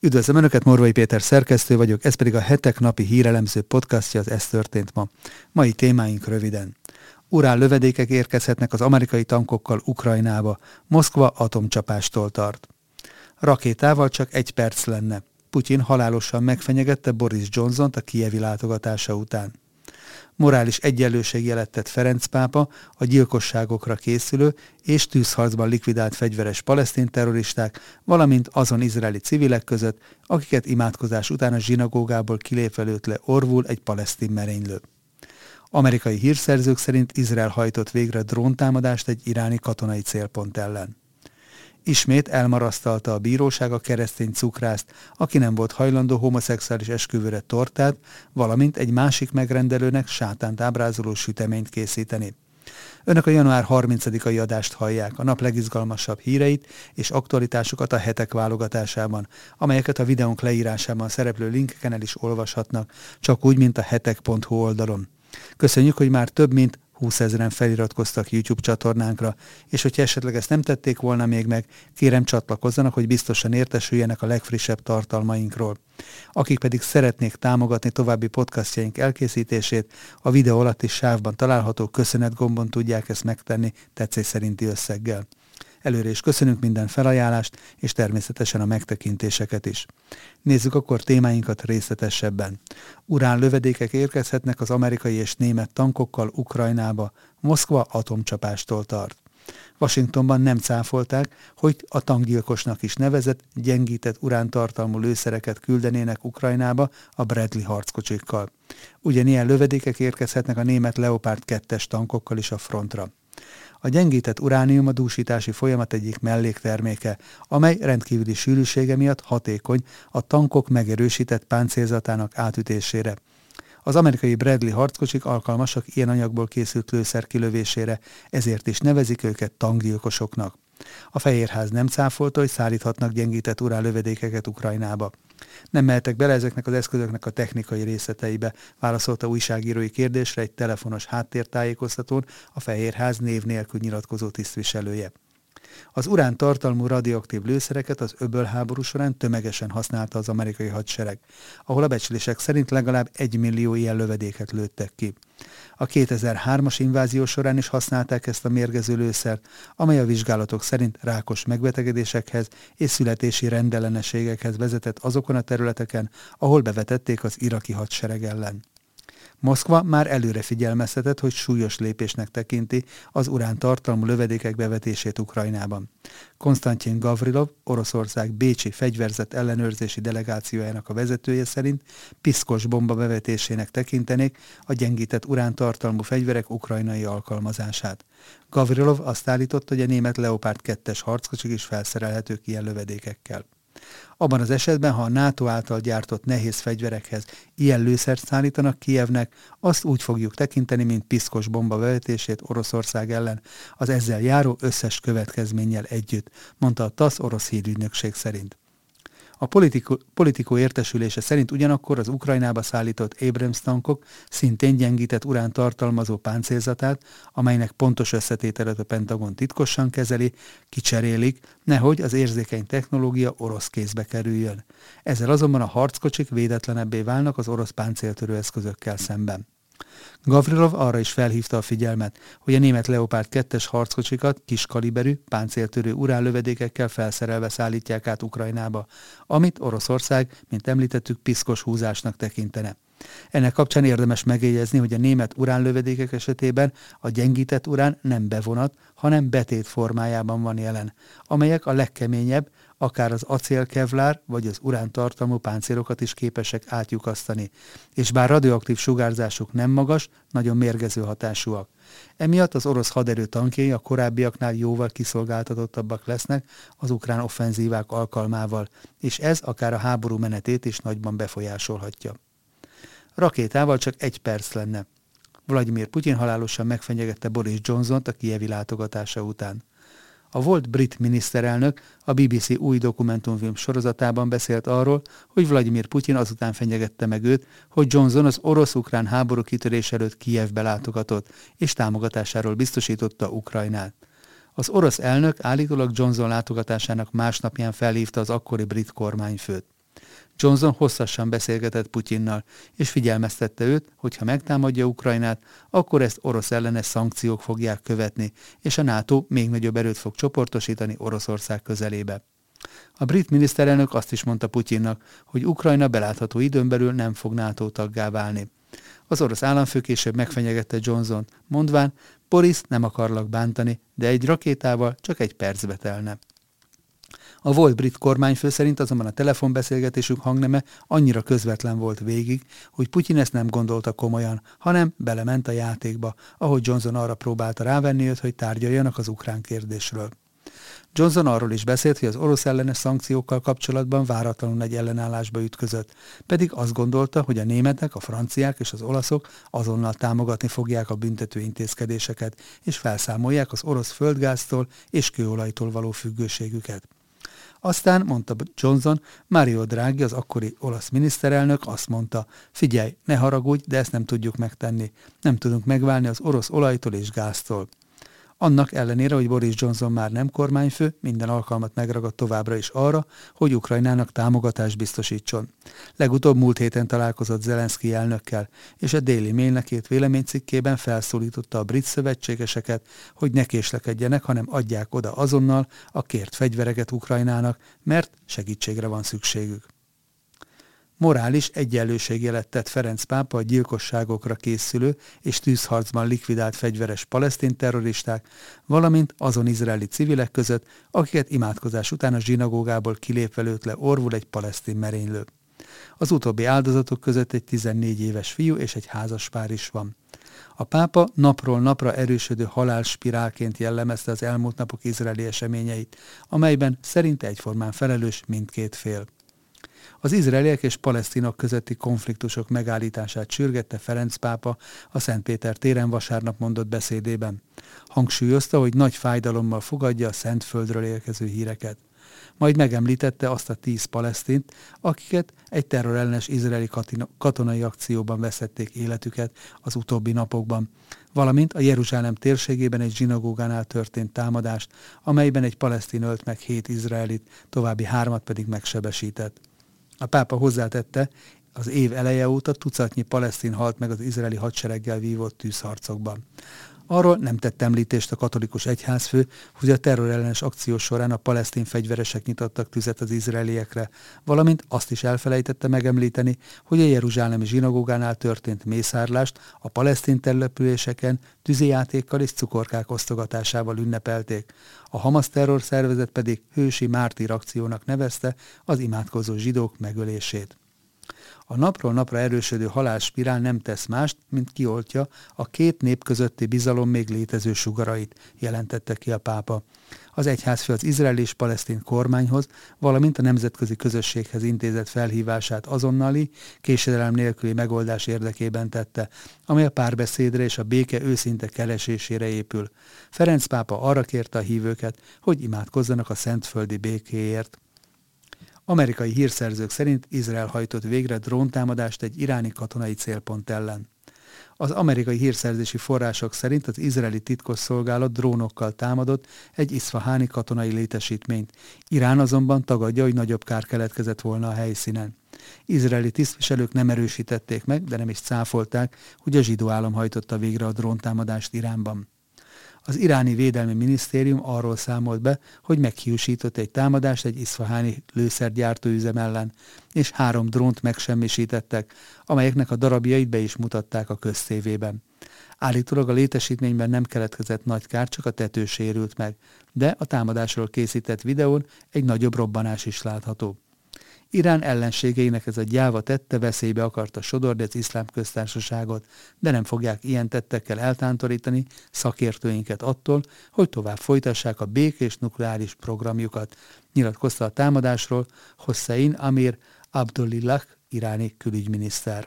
Üdvözlöm Önöket, Morvai Péter szerkesztő vagyok, ez pedig a hetek napi hírelemző podcastja, az Ez történt ma. Mai témáink röviden. Urán lövedékek érkezhetnek az amerikai tankokkal Ukrajnába, Moszkva atomcsapástól tart. Rakétával csak egy perc lenne. Putyin halálosan megfenyegette Boris Johnson-t a kievi látogatása után morális egyenlőségjelet tett Ferenc pápa a gyilkosságokra készülő és tűzharcban likvidált fegyveres palesztin terroristák, valamint azon izraeli civilek között, akiket imádkozás után a zsinagógából kilépve lőtt le orvul egy palesztin merénylő. Amerikai hírszerzők szerint Izrael hajtott végre dróntámadást egy iráni katonai célpont ellen. Ismét elmarasztalta a bíróság a keresztény cukrászt, aki nem volt hajlandó homoszexuális esküvőre tortát, valamint egy másik megrendelőnek sátánt ábrázoló süteményt készíteni. Önök a január 30-ai adást hallják, a nap legizgalmasabb híreit és aktualitásokat a hetek válogatásában, amelyeket a videónk leírásában szereplő linkeken el is olvashatnak, csak úgy, mint a hetek.hu oldalon. Köszönjük, hogy már több mint 20 ezeren feliratkoztak YouTube csatornánkra, és hogyha esetleg ezt nem tették volna még meg, kérem csatlakozzanak, hogy biztosan értesüljenek a legfrissebb tartalmainkról. Akik pedig szeretnék támogatni további podcastjaink elkészítését, a videó alatti sávban található köszönet gombon tudják ezt megtenni tetszés szerinti összeggel. Előre is köszönünk minden felajánlást, és természetesen a megtekintéseket is. Nézzük akkor témáinkat részletesebben. Urán lövedékek érkezhetnek az amerikai és német tankokkal Ukrajnába, Moszkva atomcsapástól tart. Washingtonban nem cáfolták, hogy a tankgyilkosnak is nevezett, gyengített urántartalmú lőszereket küldenének Ukrajnába a Bradley harckocsikkal. Ugyanilyen lövedékek érkezhetnek a német Leopard 2-es tankokkal is a frontra. A gyengített uránium a dúsítási folyamat egyik mellékterméke, amely rendkívüli sűrűsége miatt hatékony a tankok megerősített páncélzatának átütésére. Az amerikai Bradley harckocsik alkalmasak ilyen anyagból készült lőszer kilövésére, ezért is nevezik őket tankgyilkosoknak. A Fehérház nem cáfolta, hogy szállíthatnak gyengített uránlövedékeket Ukrajnába. Nem mehetek bele ezeknek az eszközöknek a technikai részleteibe, válaszolta újságírói kérdésre egy telefonos háttértájékoztatón a Fehérház név nélkül nyilatkozó tisztviselője. Az urán tartalmú radioaktív lőszereket az öbölháború során tömegesen használta az amerikai hadsereg, ahol a becslések szerint legalább egy millió ilyen lövedéket lőttek ki. A 2003-as invázió során is használták ezt a mérgező lőszert, amely a vizsgálatok szerint rákos megbetegedésekhez és születési rendellenességekhez vezetett azokon a területeken, ahol bevetették az iraki hadsereg ellen. Moszkva már előre figyelmeztetett, hogy súlyos lépésnek tekinti az urán tartalmú lövedékek bevetését Ukrajnában. Konstantin Gavrilov, Oroszország Bécsi fegyverzet ellenőrzési delegációjának a vezetője szerint piszkos bomba bevetésének tekintenék a gyengített urántartalmú fegyverek ukrajnai alkalmazását. Gavrilov azt állította, hogy a német Leopard 2-es harckocsik is felszerelhetők ilyen lövedékekkel. Abban az esetben, ha a NATO által gyártott nehéz fegyverekhez ilyen lőszert szállítanak Kijevnek, azt úgy fogjuk tekinteni, mint piszkos bomba bevetését Oroszország ellen, az ezzel járó összes következménnyel együtt, mondta a TASZ orosz hírügynökség szerint. A politikó, politikó értesülése szerint ugyanakkor az Ukrajnába szállított Abrams tankok szintén gyengített urán tartalmazó páncélzatát, amelynek pontos összetételet a Pentagon titkosan kezeli, kicserélik, nehogy az érzékeny technológia orosz kézbe kerüljön. Ezzel azonban a harckocsik védetlenebbé válnak az orosz páncéltörő eszközökkel szemben. Gavrilov arra is felhívta a figyelmet, hogy a német Leopard 2-es harckocsikat kiskaliberű, páncéltörő uránlövedékekkel felszerelve szállítják át Ukrajnába, amit Oroszország, mint említettük, piszkos húzásnak tekintene. Ennek kapcsán érdemes megjegyezni, hogy a német uránlövedékek esetében a gyengített urán nem bevonat, hanem betét formájában van jelen, amelyek a legkeményebb, akár az acélkevlár vagy az urántartalmú páncélokat is képesek átjukasztani, és bár radioaktív sugárzásuk nem magas, nagyon mérgező hatásúak. Emiatt az orosz haderő tankjai a korábbiaknál jóval kiszolgáltatottabbak lesznek az ukrán offenzívák alkalmával, és ez akár a háború menetét is nagyban befolyásolhatja. Rakétával csak egy perc lenne. Vladimir Putyin halálosan megfenyegette Boris Johnson-t a kievi látogatása után. A volt brit miniszterelnök a BBC új dokumentumfilm sorozatában beszélt arról, hogy Vladimir Putyin azután fenyegette meg őt, hogy Johnson az orosz-ukrán háború kitörés előtt Kijevbe látogatott, és támogatásáról biztosította Ukrajnát. Az orosz elnök állítólag Johnson látogatásának másnapján felhívta az akkori brit kormányfőt. Johnson hosszasan beszélgetett Putyinnal, és figyelmeztette őt, hogy ha megtámadja Ukrajnát, akkor ezt orosz ellenes szankciók fogják követni, és a NATO még nagyobb erőt fog csoportosítani Oroszország közelébe. A brit miniszterelnök azt is mondta Putyinnak, hogy Ukrajna belátható időn belül nem fog NATO taggá válni. Az orosz államfő később megfenyegette Johnson, mondván, Boris nem akarlak bántani, de egy rakétával csak egy percbe telne. A volt brit kormányfő szerint azonban a telefonbeszélgetésük hangneme annyira közvetlen volt végig, hogy Putyin ezt nem gondolta komolyan, hanem belement a játékba, ahogy Johnson arra próbálta rávenni őt, hogy tárgyaljanak az ukrán kérdésről. Johnson arról is beszélt, hogy az orosz ellenes szankciókkal kapcsolatban váratlanul nagy ellenállásba ütközött, pedig azt gondolta, hogy a németek, a franciák és az olaszok azonnal támogatni fogják a büntető intézkedéseket, és felszámolják az orosz földgáztól és kőolajtól való függőségüket. Aztán, mondta Johnson, Mario Draghi, az akkori olasz miniszterelnök azt mondta, figyelj, ne haragudj, de ezt nem tudjuk megtenni. Nem tudunk megválni az orosz olajtól és gáztól. Annak ellenére, hogy Boris Johnson már nem kormányfő, minden alkalmat megragad továbbra is arra, hogy Ukrajnának támogatást biztosítson. Legutóbb múlt héten találkozott Zelenszky elnökkel, és a déli mailnek két véleménycikkében felszólította a brit szövetségeseket, hogy ne késlekedjenek, hanem adják oda azonnal a kért fegyvereket Ukrajnának, mert segítségre van szükségük. Morális egyenlőségjelet tett Ferenc pápa a gyilkosságokra készülő és tűzharcban likvidált fegyveres palesztin terroristák, valamint azon izraeli civilek között, akiket imádkozás után a zsinagógából kilépve lőtt le orvul egy palesztin merénylő. Az utóbbi áldozatok között egy 14 éves fiú és egy házas pár is van. A pápa napról napra erősödő halálspirálként jellemezte az elmúlt napok izraeli eseményeit, amelyben szerinte egyformán felelős mindkét fél. Az izraeliek és palesztinok közötti konfliktusok megállítását sürgette Ferenc pápa a Szentpéter téren vasárnap mondott beszédében. Hangsúlyozta, hogy nagy fájdalommal fogadja a Szentföldről érkező híreket. Majd megemlítette azt a tíz palesztint, akiket egy terrorellenes izraeli katonai akcióban veszették életüket az utóbbi napokban, valamint a Jeruzsálem térségében egy zsinagógánál történt támadást, amelyben egy palesztin ölt meg hét izraelit, további hármat pedig megsebesített. A pápa hozzátette, az év eleje óta tucatnyi palesztin halt meg az izraeli hadsereggel vívott tűzharcokban. Arról nem tett említést a katolikus egyházfő, hogy a terrorellenes akció során a palesztin fegyveresek nyitottak tüzet az izraeliekre, valamint azt is elfelejtette megemlíteni, hogy a Jeruzsálemi zsinagógánál történt mészárlást a palesztin településeken tüzijátékkal és cukorkák osztogatásával ünnepelték. A Hamas terror szervezet pedig hősi mártír akciónak nevezte az imádkozó zsidók megölését. A napról napra erősödő halálspirál nem tesz mást, mint kioltja a két nép közötti bizalom még létező sugarait, jelentette ki a pápa. Az egyházfő az izraeli és palesztin kormányhoz, valamint a nemzetközi közösséghez intézett felhívását azonnali, késedelem nélküli megoldás érdekében tette, amely a párbeszédre és a béke őszinte keresésére épül. Ferenc pápa arra kérte a hívőket, hogy imádkozzanak a szentföldi békéért. Amerikai hírszerzők szerint Izrael hajtott végre dróntámadást egy iráni katonai célpont ellen. Az amerikai hírszerzési források szerint az izraeli titkosszolgálat drónokkal támadott egy iszfaháni katonai létesítményt. Irán azonban tagadja, hogy nagyobb kár keletkezett volna a helyszínen. Izraeli tisztviselők nem erősítették meg, de nem is cáfolták, hogy a zsidó állam hajtotta végre a dróntámadást Iránban. Az iráni védelmi minisztérium arról számolt be, hogy meghiúsított egy támadást egy iszfaháni lőszergyártóüzem ellen, és három drónt megsemmisítettek, amelyeknek a darabjait be is mutatták a közszévében. Állítólag a létesítményben nem keletkezett nagy kár, csak a tető sérült meg, de a támadásról készített videón egy nagyobb robbanás is látható. Irán ellenségeinek ez a gyáva tette veszélybe akarta sodorni az iszlám köztársaságot, de nem fogják ilyen tettekkel eltántorítani szakértőinket attól, hogy tovább folytassák a békés nukleáris programjukat, nyilatkozta a támadásról Hossein Amir Abdullah iráni külügyminiszter.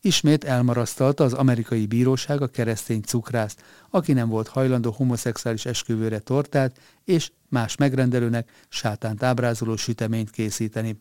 Ismét elmarasztalta az amerikai bíróság a keresztény cukrászt, aki nem volt hajlandó homoszexuális esküvőre tortát és más megrendelőnek sátánt ábrázoló süteményt készíteni.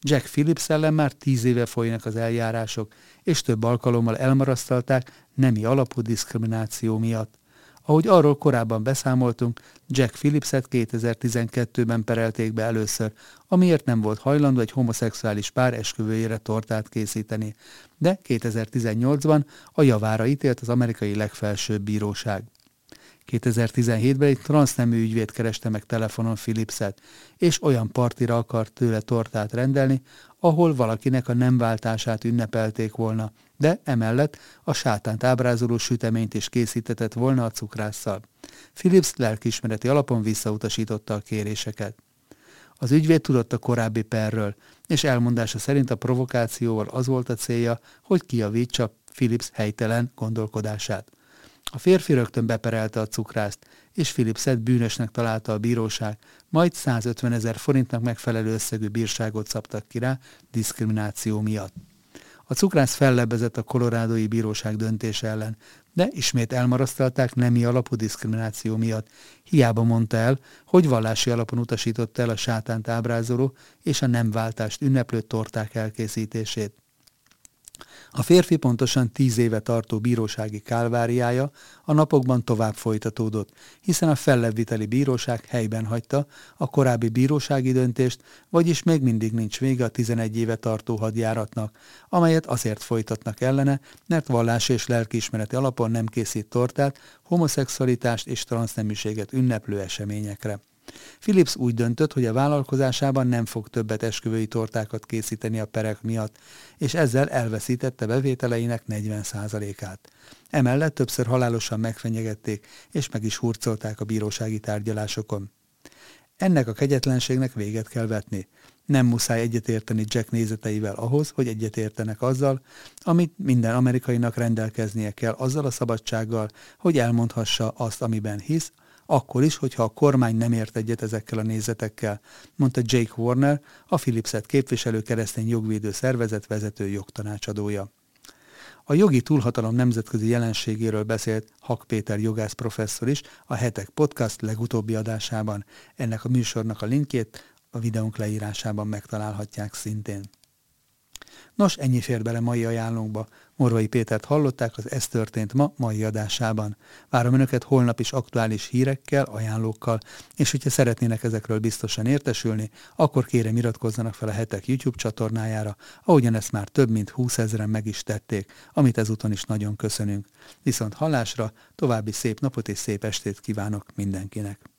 Jack Phillips ellen már tíz éve folynak az eljárások, és több alkalommal elmarasztalták nemi alapú diszkrimináció miatt. Ahogy arról korábban beszámoltunk, Jack Phillipset 2012-ben perelték be először, amiért nem volt hajlandó egy homoszexuális pár esküvőjére tortát készíteni, de 2018-ban a javára ítélt az amerikai legfelsőbb bíróság. 2017-ben egy transznemű ügyvéd kereste meg telefonon Philipset, és olyan partira akart tőle tortát rendelni, ahol valakinek a nem váltását ünnepelték volna, de emellett a sátánt ábrázoló süteményt is készítetett volna a cukrásszal. Philips lelkismereti alapon visszautasította a kéréseket. Az ügyvéd tudott a korábbi perről, és elmondása szerint a provokációval az volt a célja, hogy kiavítsa Philips helytelen gondolkodását. A férfi rögtön beperelte a cukrászt, és Philipset bűnösnek találta a bíróság, majd 150 ezer forintnak megfelelő összegű bírságot szabtak ki rá diszkrimináció miatt. A cukrász fellebbezett a kolorádói bíróság döntése ellen, de ismét elmarasztalták nemi alapú diszkrimináció miatt. Hiába mondta el, hogy vallási alapon utasította el a sátánt ábrázoló és a nem váltást ünneplő torták elkészítését. A férfi pontosan tíz éve tartó bírósági kálváriája a napokban tovább folytatódott, hiszen a fellebbviteli bíróság helyben hagyta a korábbi bírósági döntést, vagyis még mindig nincs vége a 11 éve tartó hadjáratnak, amelyet azért folytatnak ellene, mert vallás és lelkiismereti alapon nem készít tortát, homoszexualitást és transzneműséget ünneplő eseményekre. Philips úgy döntött, hogy a vállalkozásában nem fog többet esküvői tortákat készíteni a perek miatt, és ezzel elveszítette bevételeinek 40%-át. Emellett többször halálosan megfenyegették, és meg is hurcolták a bírósági tárgyalásokon. Ennek a kegyetlenségnek véget kell vetni. Nem muszáj egyetérteni Jack nézeteivel ahhoz, hogy egyetértenek azzal, amit minden amerikainak rendelkeznie kell azzal a szabadsággal, hogy elmondhassa azt, amiben hisz, akkor is, hogyha a kormány nem ért egyet ezekkel a nézetekkel, mondta Jake Warner, a Philipset képviselő keresztény jogvédő szervezet vezető jogtanácsadója. A jogi túlhatalom nemzetközi jelenségéről beszélt Hak Péter jogász professzor is a Hetek Podcast legutóbbi adásában. Ennek a műsornak a linkjét a videónk leírásában megtalálhatják szintén. Nos, ennyi fér bele mai ajánlónkba. Morvai Pétert hallották az Ez történt ma mai adásában. Várom Önöket holnap is aktuális hírekkel, ajánlókkal, és hogyha szeretnének ezekről biztosan értesülni, akkor kérem iratkozzanak fel a hetek YouTube csatornájára, ahogyan ezt már több mint 20 ezeren meg is tették, amit ezúton is nagyon köszönünk. Viszont hallásra, további szép napot és szép estét kívánok mindenkinek!